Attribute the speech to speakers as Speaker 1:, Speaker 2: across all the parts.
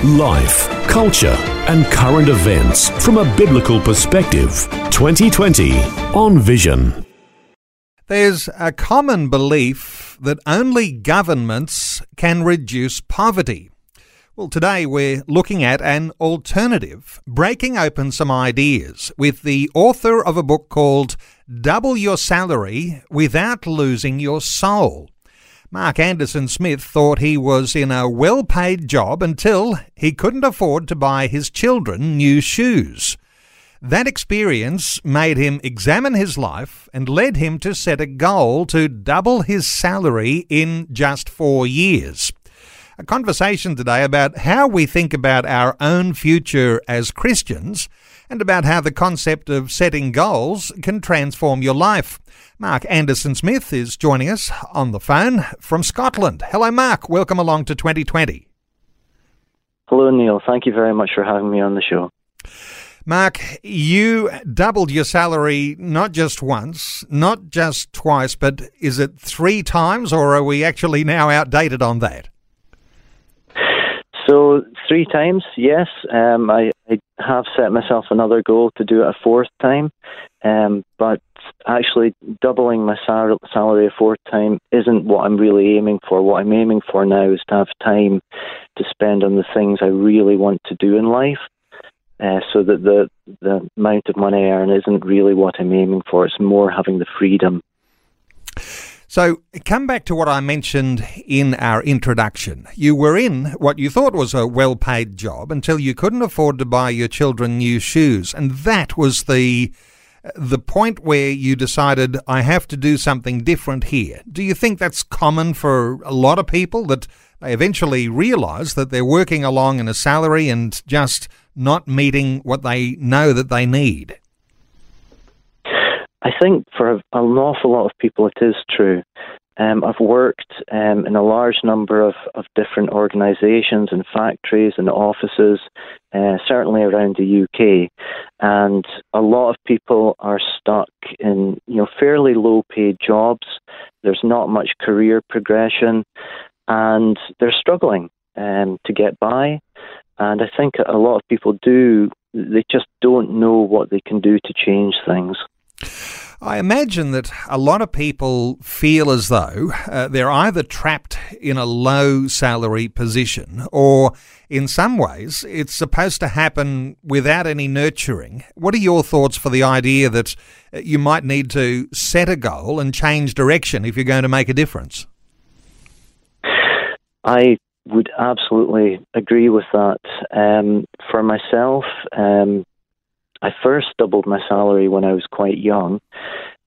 Speaker 1: Life, culture, and current events from a biblical perspective. 2020 on Vision.
Speaker 2: There's a common belief that only governments can reduce poverty. Well, today we're looking at an alternative, breaking open some ideas with the author of a book called Double Your Salary Without Losing Your Soul. Mark Anderson Smith thought he was in a well paid job until he couldn't afford to buy his children new shoes. That experience made him examine his life and led him to set a goal to double his salary in just four years. A conversation today about how we think about our own future as Christians and about how the concept of setting goals can transform your life. Mark Anderson Smith is joining us on the phone from Scotland. Hello, Mark. Welcome along to 2020.
Speaker 3: Hello, Neil. Thank you very much for having me on the show.
Speaker 2: Mark, you doubled your salary not just once, not just twice, but is it three times, or are we actually now outdated on that?
Speaker 3: So, three times, yes. Um, I, I, have set myself another goal to do it a fourth time, um, but actually doubling my sal- salary a fourth time isn't what I'm really aiming for. What I'm aiming for now is to have time to spend on the things I really want to do in life. Uh, so that the the amount of money I earn isn't really what I'm aiming for. It's more having the freedom.
Speaker 2: So, come back to what I mentioned in our introduction. You were in what you thought was a well paid job until you couldn't afford to buy your children new shoes. And that was the the point where you decided, I have to do something different here. Do you think that's common for a lot of people that they eventually realise that they're working along in a salary and just not meeting what they know that they need?
Speaker 3: I think for an awful lot of people it is true. Um, I've worked um, in a large number of, of different organisations and factories and offices, uh, certainly around the UK, and a lot of people are stuck in you know fairly low paid jobs. There's not much career progression, and they're struggling um, to get by. And I think a lot of people do they just don't know what they can do to change things.
Speaker 2: I imagine that a lot of people feel as though uh, they're either trapped in a low salary position or, in some ways, it's supposed to happen without any nurturing. What are your thoughts for the idea that uh, you might need to set a goal and change direction if you're going to make a difference?
Speaker 3: I would absolutely agree with that. Um, for myself, um, I first doubled my salary when I was quite young,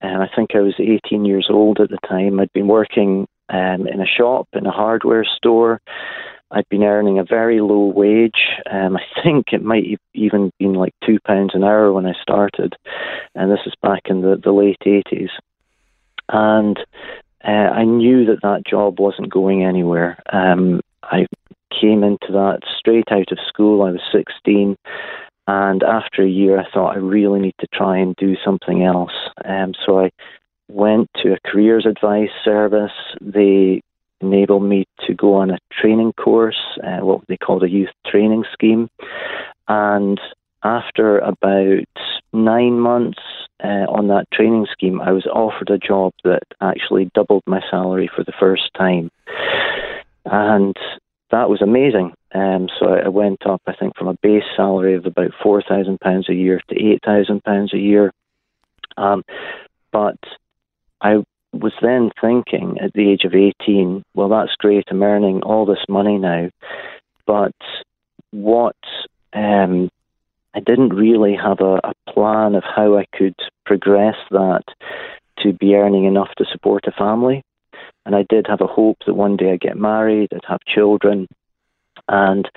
Speaker 3: and I think I was 18 years old at the time. I'd been working um, in a shop, in a hardware store. I'd been earning a very low wage. Um, I think it might have even been like two pounds an hour when I started, and this is back in the, the late 80s. And uh, I knew that that job wasn't going anywhere. Um, I came into that straight out of school. I was 16. And after a year, I thought I really need to try and do something else. Um, so I went to a careers advice service. They enabled me to go on a training course, uh, what they called a youth training scheme. And after about nine months uh, on that training scheme, I was offered a job that actually doubled my salary for the first time. And that was amazing. Um, so I went up, I think, from a base salary of about four thousand pounds a year to eight thousand pounds a year. Um, but I was then thinking at the age of eighteen, well, that's great. I'm earning all this money now, but what? Um, I didn't really have a, a plan of how I could progress that to be earning enough to support a family. And I did have a hope that one day I'd get married, I'd have children. And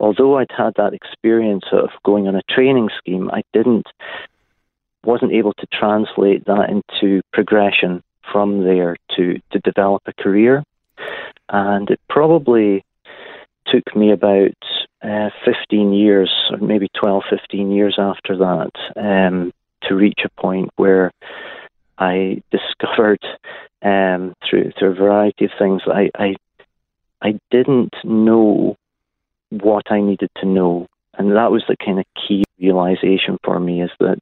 Speaker 3: although I'd had that experience of going on a training scheme, I didn't wasn't able to translate that into progression from there to, to develop a career. And it probably took me about uh, 15 years, or maybe 12, 15 years after that, um, to reach a point where I discovered um, through through a variety of things I, I I didn't know what I needed to know, and that was the kind of key realization for me is that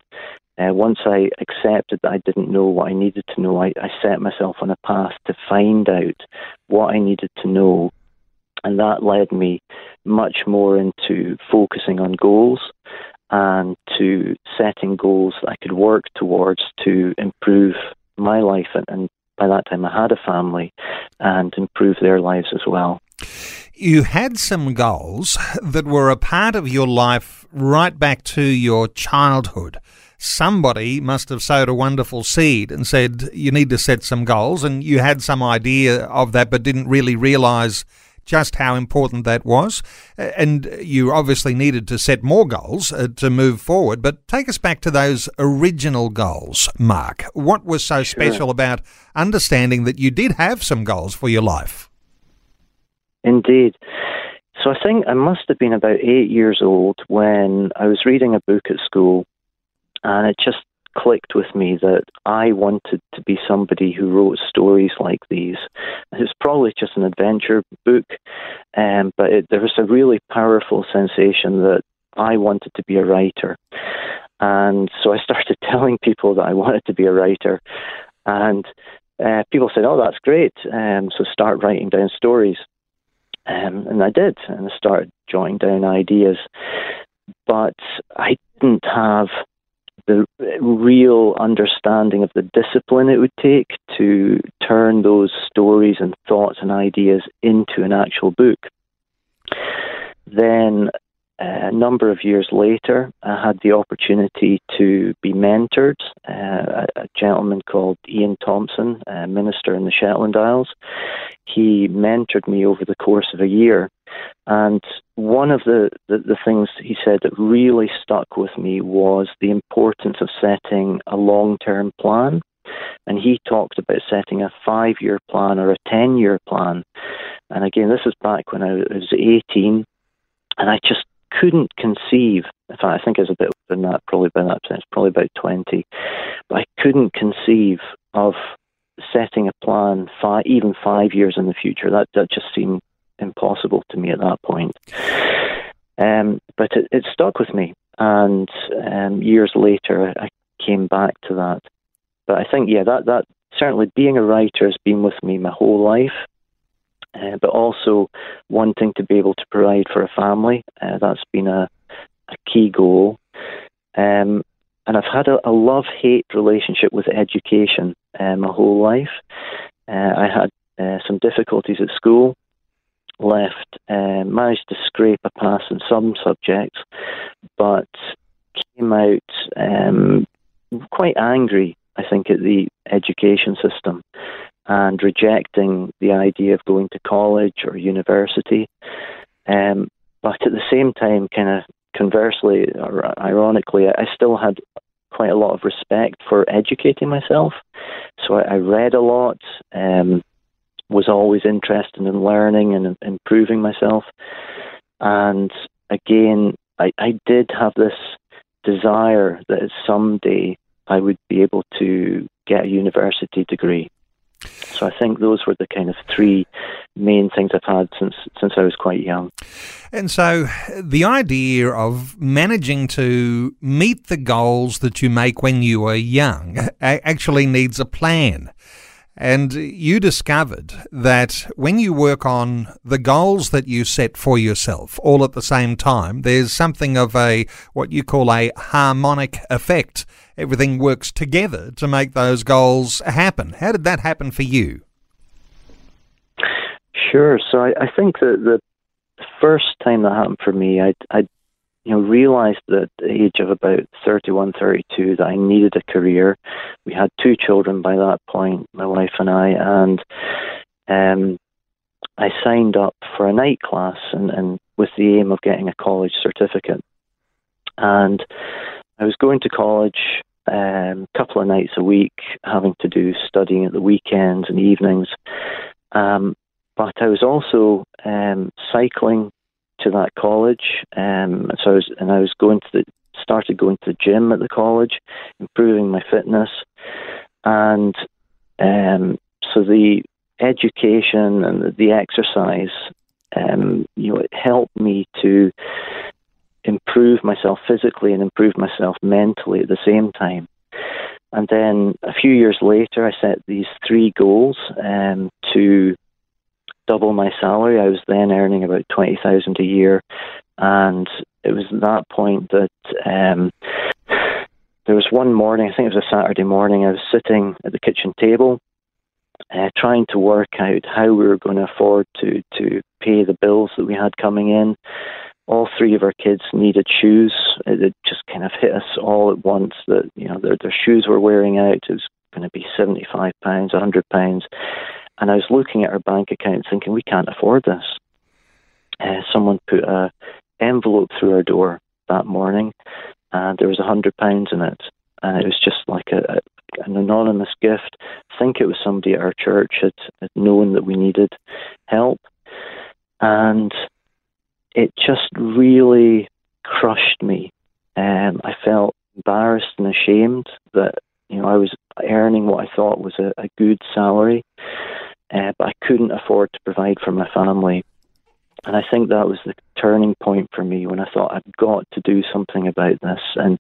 Speaker 3: uh, once I accepted that I didn't know what I needed to know, I, I set myself on a path to find out what I needed to know. And that led me much more into focusing on goals and to setting goals that I could work towards to improve my life. And, and by that time, I had a family and improve their lives as well.
Speaker 2: You had some goals that were a part of your life right back to your childhood somebody must have sowed a wonderful seed and said, you need to set some goals. And you had some idea of that, but didn't really realize just how important that was. And you obviously needed to set more goals uh, to move forward. But take us back to those original goals, Mark. What was so sure. special about understanding that you did have some goals for your life?
Speaker 3: Indeed. So I think I must have been about eight years old when I was reading a book at school and it just clicked with me that I wanted to be somebody who wrote stories like these. It's probably just an adventure book, um, but it, there was a really powerful sensation that I wanted to be a writer. And so I started telling people that I wanted to be a writer. And uh, people said, Oh, that's great. Um, so start writing down stories. Um, and I did. And I started jotting down ideas. But I didn't have the real understanding of the discipline it would take to turn those stories and thoughts and ideas into an actual book. Then, uh, a number of years later, I had the opportunity to be mentored. Uh, a, gentleman called Ian Thompson, a minister in the Shetland Isles, he mentored me over the course of a year and one of the, the, the, things he said that really stuck with me was the importance of setting a long term plan. And he talked about setting a five year plan or a 10 year plan. And again, this was back when I was 18, and I just couldn't conceive. In fact, I think I was a bit older than that, probably by that sense, probably about 20. But I couldn't conceive of setting a plan five, even five years in the future. That, that just seemed impossible to me at that point. Um, but it, it, stuck with me, and um, years later, I came back to that. But I think, yeah, that that certainly being a writer has been with me my whole life. Uh, but also wanting to be able to provide for a family, uh, that's been a, a key goal. Um, and I've had a, a love hate relationship with education uh, my whole life. Uh, I had uh, some difficulties at school, left, um, managed to scrape a pass in some subjects, but came out um, quite angry, I think, at the education system and rejecting the idea of going to college or university. Um, but at the same time, kind of conversely or ironically, I still had quite a lot of respect for educating myself. So I, I read a lot. Um, was always interested in learning and improving myself. And again, I, I did have this desire that someday I would be able to get a university degree. So I think those were the kind of three main things I've had since since I was quite young.
Speaker 2: And so the idea of managing to meet the goals that you make when you are young actually needs a plan. And you discovered that when you work on the goals that you set for yourself all at the same time, there's something of a what you call a harmonic effect. Everything works together to make those goals happen. How did that happen for you?
Speaker 3: Sure. So I, I think that the first time that happened for me, I, I you know, realized at the age of about 31, 32 that I needed a career. We had two children by that point, my wife and I, and um, I signed up for a night class and, and with the aim of getting a college certificate. And I was going to college a um, couple of nights a week, having to do studying at the weekends and evenings. Um, but I was also um, cycling to that college, um, so I was, and I was going to the started going to the gym at the college, improving my fitness, and um, so the education and the exercise, um, you know, it helped me to improve myself physically and improve myself mentally at the same time. And then a few years later, I set these three goals um, to double my salary. I was then earning about twenty thousand a year, and it was at that point that um, there was one morning. I think it was a Saturday morning. I was sitting at the kitchen table, uh, trying to work out how we were going to afford to to pay the bills that we had coming in. All three of our kids needed shoes. It just kind of hit us all at once that you know their their shoes were wearing out. It was going to be seventy five pounds, a hundred pounds, and I was looking at our bank account thinking we can't afford this. Uh, someone put a envelope through our door that morning, and there was a hundred pounds in it, and it was just like a, a an anonymous gift. I think it was somebody at our church had, had known that we needed help, and it just really crushed me. Um, I felt embarrassed and ashamed that you know I was earning what I thought was a, a good salary, uh, but I couldn't afford to provide for my family. And I think that was the turning point for me when I thought I've got to do something about this and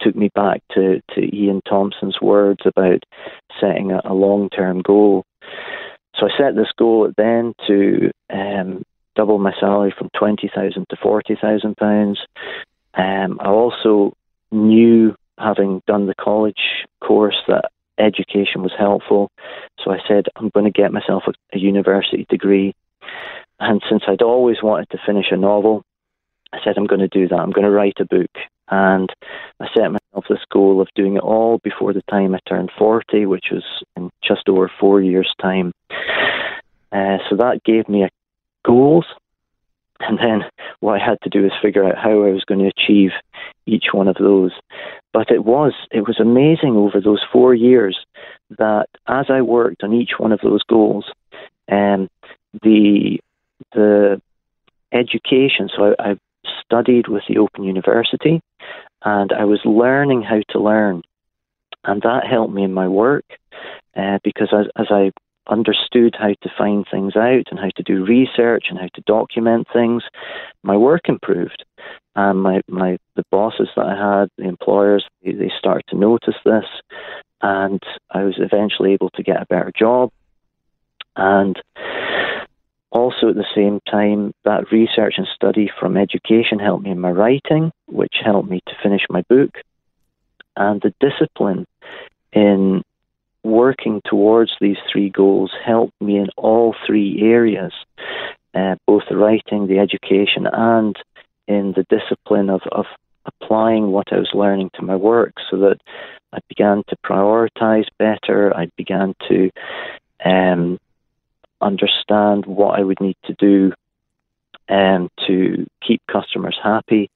Speaker 3: took me back to, to Ian Thompson's words about setting a, a long term goal. So I set this goal then to um, double my salary from twenty thousand to forty thousand pounds. Um, I also knew, having done the college course, that education was helpful. So I said, I'm going to get myself a, a university degree. And since I'd always wanted to finish a novel, I said, I'm going to do that. I'm going to write a book. And I set myself this goal of doing it all before the time I turned 40, which was in just over four years' time. Uh, so that gave me goals. And then what I had to do is figure out how I was going to achieve each one of those. But it was it was amazing over those four years that as I worked on each one of those goals, um, the the education. So I, I studied with the Open University, and I was learning how to learn, and that helped me in my work uh, because as, as I understood how to find things out and how to do research and how to document things, my work improved. And my, my the bosses that I had, the employers, they, they started to notice this, and I was eventually able to get a better job. And also, at the same time, that research and study from education helped me in my writing, which helped me to finish my book. And the discipline in working towards these three goals helped me in all three areas uh, both the writing, the education, and in the discipline of, of applying what I was learning to my work so that I began to prioritize better. I began to um, understand what I would need to do um, to keep customers happy,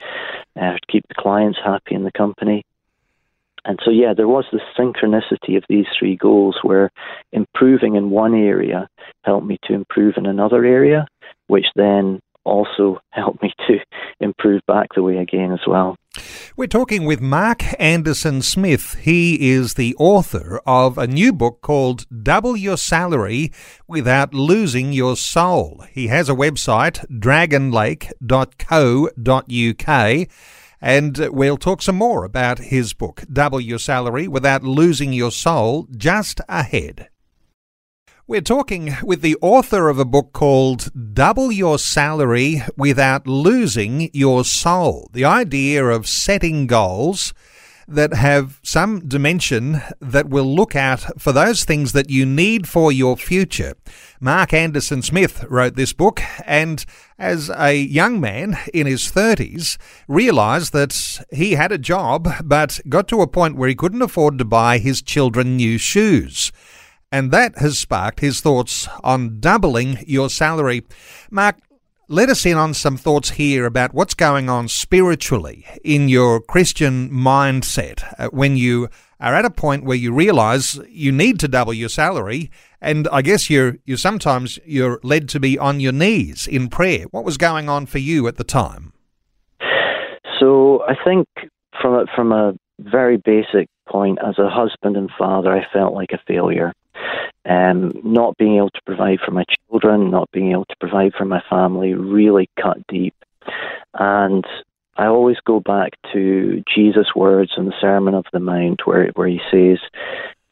Speaker 3: uh, to keep the clients happy in the company. And so, yeah, there was this synchronicity of these three goals where improving in one area helped me to improve in another area, which then also helped me to improve back the way again as well.
Speaker 2: We're talking with Mark Anderson Smith. He is the author of a new book called Double Your Salary Without Losing Your Soul. He has a website, dragonlake.co.uk. And we'll talk some more about his book, Double Your Salary Without Losing Your Soul, just ahead. We're talking with the author of a book called Double Your Salary Without Losing Your Soul. The idea of setting goals that have some dimension that will look at for those things that you need for your future. Mark Anderson Smith wrote this book and as a young man in his 30s realized that he had a job but got to a point where he couldn't afford to buy his children new shoes and that has sparked his thoughts on doubling your salary. Mark, let us in on some thoughts here about what's going on spiritually in your Christian mindset uh, when you are at a point where you realize you need to double your salary and I guess you're you sometimes you're led to be on your knees in prayer. What was going on for you at the time?
Speaker 3: So I think from a, from a very basic point, as a husband and father, I felt like a failure. Um, not being able to provide for my children, not being able to provide for my family, really cut deep. And I always go back to Jesus' words in the Sermon of the Mount, where where he says,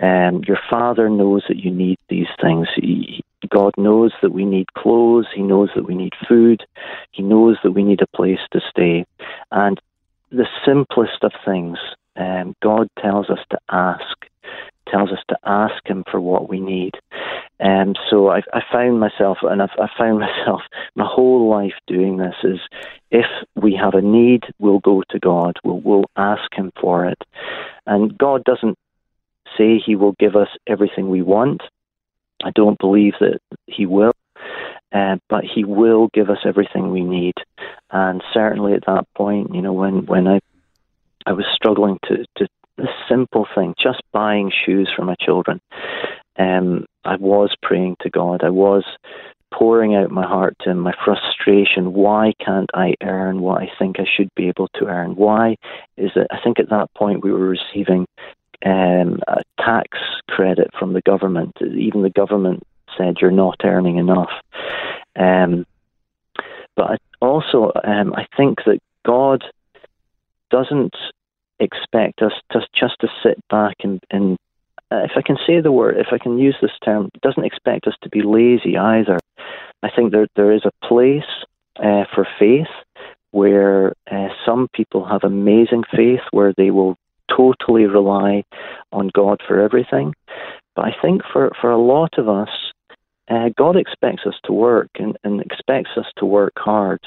Speaker 3: um, "Your Father knows that you need these things. He, God knows that we need clothes. He knows that we need food. He knows that we need a place to stay. And the simplest of things, um, God tells us to ask, tells us to ask Him for what we need. And so I, I found myself, and I've, I found myself my whole life doing this is if we have a need, we'll go to God, we'll, we'll ask Him for it. And God doesn't say He will give us everything we want. I don't believe that He will. Uh, but he will give us everything we need. And certainly at that point, you know, when, when I I was struggling to, to the simple thing, just buying shoes for my children. Um, I was praying to God. I was pouring out my heart to my frustration. Why can't I earn what I think I should be able to earn? Why is it? I think at that point we were receiving um, a tax credit from the government. Even the government said you're not earning enough. Um, but also, um, I think that God doesn't expect us to just to sit back and, and uh, if I can say the word, if I can use this term, doesn't expect us to be lazy either. I think there there is a place uh, for faith where uh, some people have amazing faith where they will totally rely on God for everything. But I think for, for a lot of us, uh, God expects us to work and, and expects us to work hard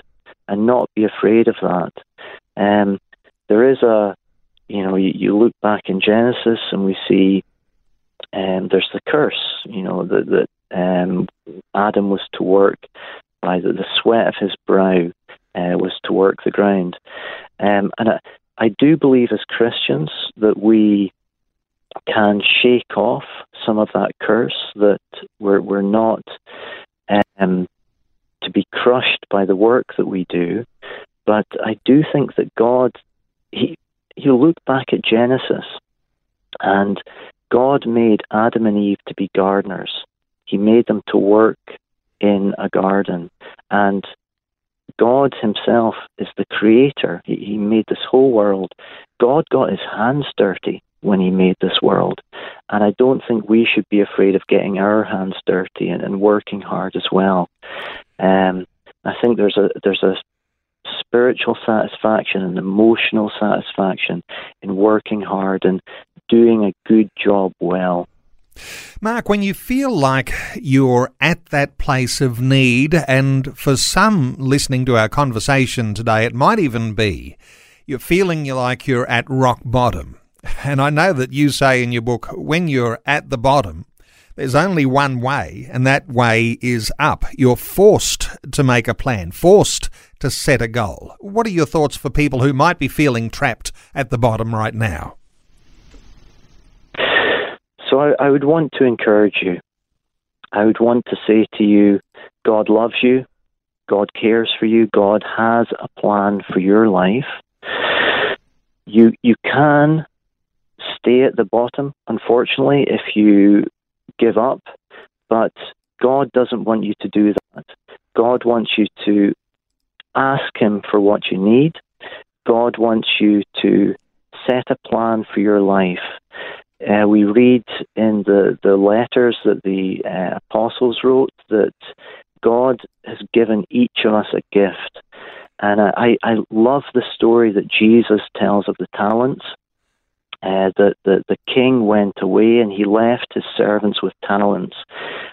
Speaker 3: and not be afraid of that. Um, there is a, you know, you, you look back in Genesis and we see um, there's the curse, you know, that, that um, Adam was to work by the, the sweat of his brow uh, was to work the ground. Um, and I, I do believe as Christians that we can shake off some of that curse, that we're, we're not um, to be crushed by the work that we do. But I do think that God, he, you look back at Genesis, and God made Adam and Eve to be gardeners. He made them to work in a garden. And God Himself is the creator. He, he made this whole world. God got His hands dirty when He made this world. And I don't think we should be afraid of getting our hands dirty and, and working hard as well. Um, I think there's a there's a spiritual satisfaction and emotional satisfaction in working hard and doing a good job well.
Speaker 2: Mark, when you feel like you're at that place of need, and for some listening to our conversation today, it might even be you're feeling like you're at rock bottom. And I know that you say in your book, when you're at the bottom, there's only one way, and that way is up. You're forced to make a plan, forced to set a goal. What are your thoughts for people who might be feeling trapped at the bottom right now?
Speaker 3: So I, I would want to encourage you. I would want to say to you, God loves you. God cares for you. God has a plan for your life. You you can stay at the bottom, unfortunately, if you give up. But God doesn't want you to do that. God wants you to ask Him for what you need. God wants you to set a plan for your life. Uh, we read in the, the letters that the uh, apostles wrote that God has given each of us a gift. And I, I love the story that Jesus tells of the talents uh, the, the, the king went away and he left his servants with talents.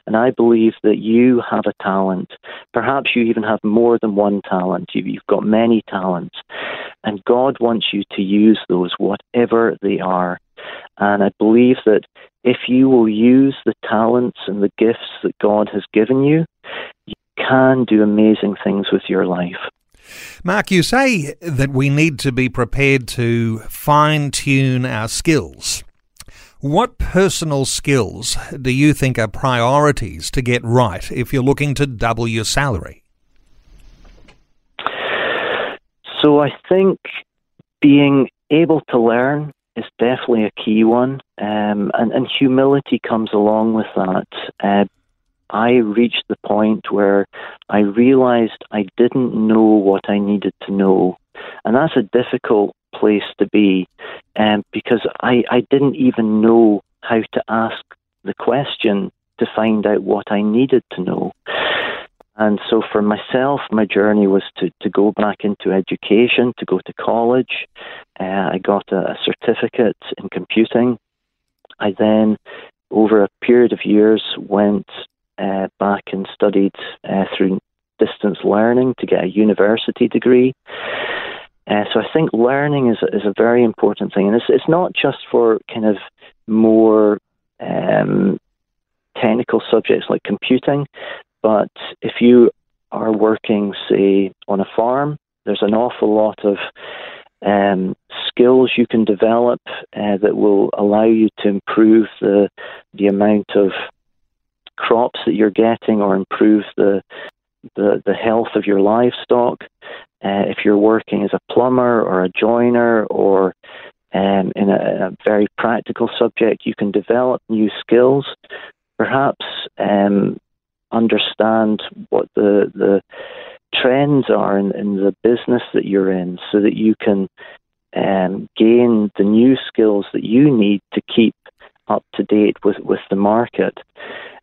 Speaker 3: And I believe that you have a talent. Perhaps you even have more than one talent. You, you've got many talents. And God wants you to use those, whatever they are. And I believe that if you will use the talents and the gifts that God has given you, you, can do amazing things with your life.
Speaker 2: Mark, you say that we need to be prepared to fine tune our skills. What personal skills do you think are priorities to get right if you're looking to double your salary?
Speaker 3: So I think being able to learn is definitely a key one, um, and, and, humility comes along with that. Uh, I reached the point where I realized I didn't know what I needed to know, and that's a difficult place to be, um, because I, I didn't even know how to ask the question to find out what I needed to know. And so for myself, my journey was to, to go back into education, to go to college. Uh, I got a, a certificate in computing. I then, over a period of years, went uh, back and studied uh, through distance learning to get a university degree. Uh, so I think learning is is a very important thing, and it's it's not just for kind of more um, technical subjects like computing, but if you are working, say, on a farm, there's an awful lot of um, skills you can develop uh, that will allow you to improve the the amount of crops that you're getting or improve the the, the health of your livestock. Uh, if you're working as a plumber or a joiner or um, in a, a, very practical subject, you can develop new skills. Perhaps um, understand what the the trends are in, in the business that you're in, so that you can um, gain the new skills that you need to keep up to date with with the market.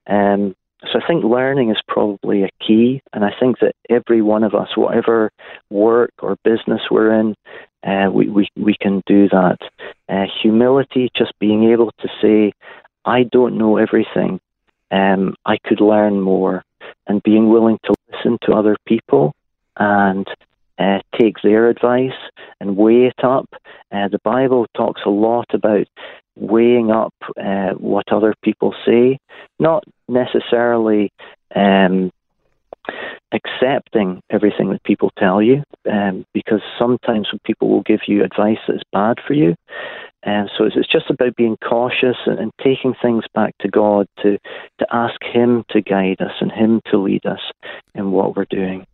Speaker 3: Um, so I think learning is probably a key, and I think that every one of us, whatever work or business we're in, uh, we, we we can do that. Uh, humility, just being able to say, I don't know everything, um, I could learn more and being willing to listen to other people and uh, take their advice and weigh it up. Uh, the Bible talks a lot about weighing up uh, what other people say, not necessarily um, accepting everything that people tell you, um, because sometimes people will give you advice that's bad for you. And so it's, just about being cautious and, and, taking things back to God to, to ask Him to guide us and Him to lead us in what we're doing.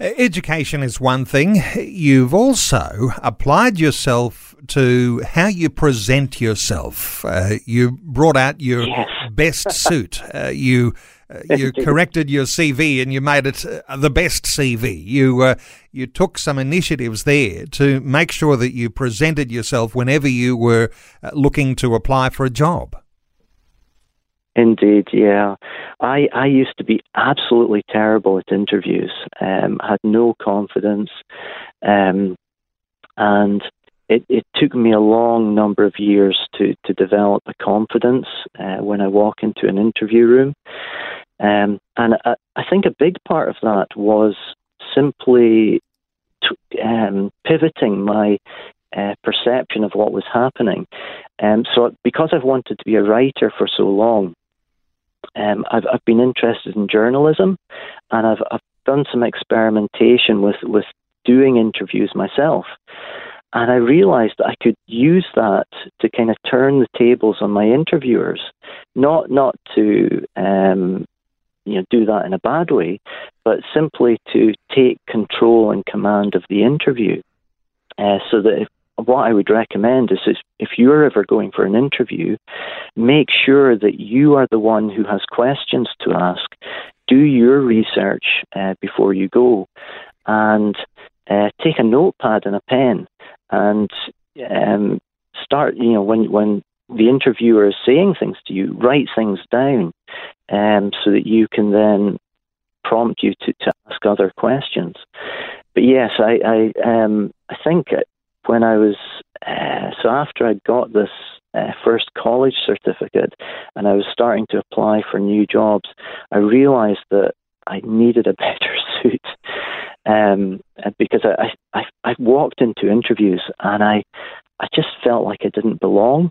Speaker 2: Education is one thing. You've also applied yourself to how you present yourself. Uh, you brought out your yes. best suit. Uh, you uh, you corrected your CV and you made it uh, the best CV. You uh, you took some initiatives there to make sure that you presented yourself whenever you were uh, looking to apply for a job.
Speaker 3: Indeed, yeah. I I used to be absolutely terrible at interviews. Um, had no confidence, um, and it, it took me a long number of years to, to develop a confidence uh, when I walk into an interview room. Um, and I, I, think a big part of that was simply t- um, pivoting my uh, perception of what was happening. Um, so, because I've wanted to be a writer for so long, um, I've, I've been interested in journalism, and I've, I've done some experimentation with, with doing interviews myself. And I realized that I could use that to kind of turn the tables on my interviewers, not not to um, you know do that in a bad way, but simply to take control and command of the interview. Uh, so that if, what I would recommend is, is if you're ever going for an interview, make sure that you are the one who has questions to ask. Do your research uh, before you go, and uh, take a notepad and a pen, and um, start. You know when when the interviewer is saying things to you, write things down um, so that you can then prompt you to, to ask other questions. But yes, I I, um, I think when I was uh, so after I got this uh, first college certificate and I was starting to apply for new jobs, I realized that I needed a better suit um, because I, I I walked into interviews and I I just felt like I didn't belong.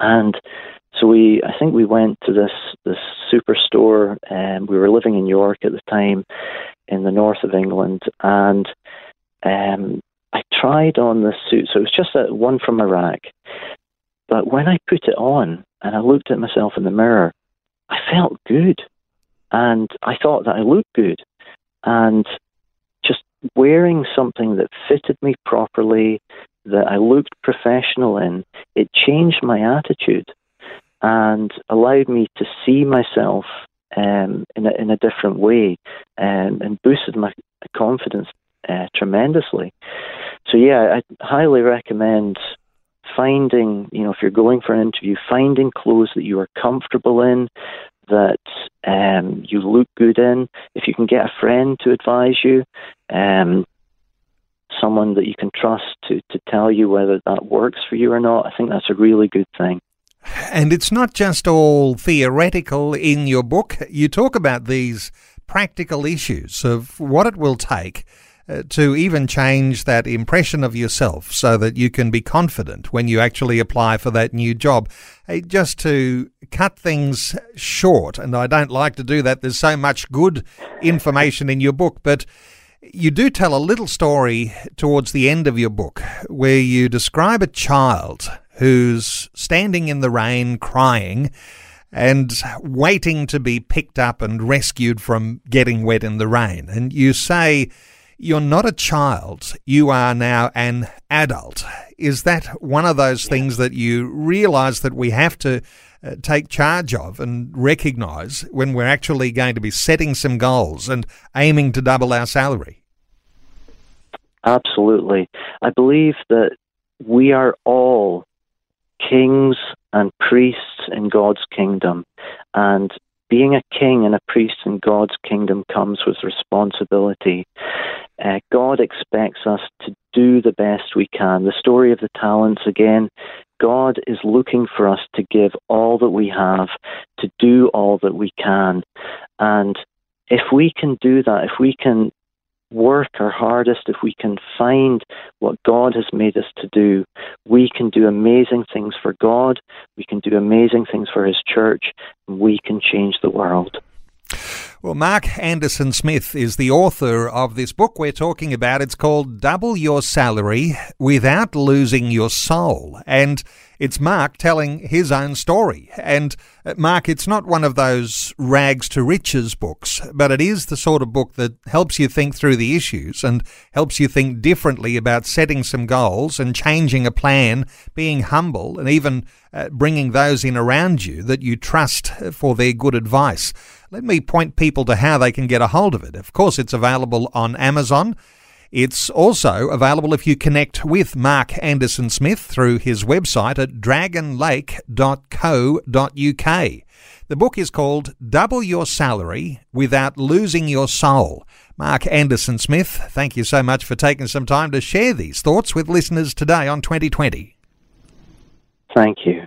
Speaker 3: And so we, I think we went to this this superstore, and we were living in York at the time, in the north of England, and um, tried on this suit. So it was just a, one from Iraq, but when I put it on and I looked at myself in the mirror, I felt good, and I thought that I looked good, and just wearing something that fitted me properly, that I looked professional in, it changed my attitude and allowed me to see myself um, in, a, in a different way um, and boosted my confidence uh, tremendously. So, yeah, I highly recommend finding, you know, if you're going for an interview, finding clothes that you are comfortable in, that um, you look good in. If you can get a friend to advise you, um, someone that you can trust to, to tell you whether that works for you or not, I think that's a really good thing.
Speaker 2: And it's not just all theoretical in your book. You talk about these practical issues of what it will take uh, to even change that impression of yourself so that you can be confident when you actually apply for that new job. Just to cut things short, and I don't like to do that, there's so much good information in your book, but you do tell a little story towards the end of your book where you describe a child who's standing in the rain crying and waiting to be picked up and rescued from getting wet in the rain. And you say, You're not a child, you are now an adult. Is that one of those things that you realize that we have to uh, take charge of and recognize when we're actually going to be setting some goals and aiming to double our salary?
Speaker 3: Absolutely. I believe that we are all kings and priests in God's kingdom. And being a king and a priest in God's kingdom comes with responsibility. Uh, God expects us to do the best we can. The story of the talents, again, God is looking for us to give all that we have, to do all that we can. And if we can do that, if we can work our hardest, if we can find what God has made us to do, we can do amazing things for God, we can do amazing things for His church, and we can change the world.
Speaker 2: Well, Mark Anderson Smith is the author of this book we're talking about. It's called Double Your Salary Without Losing Your Soul. And it's Mark telling his own story. And uh, Mark, it's not one of those rags to riches books, but it is the sort of book that helps you think through the issues and helps you think differently about setting some goals and changing a plan, being humble, and even uh, bringing those in around you that you trust for their good advice. Let me point people to how they can get a hold of it. Of course, it's available on Amazon. It's also available if you connect with Mark Anderson Smith through his website at dragonlake.co.uk. The book is called Double Your Salary Without Losing Your Soul. Mark Anderson Smith, thank you so much for taking some time to share these thoughts with listeners today on 2020.
Speaker 3: Thank you.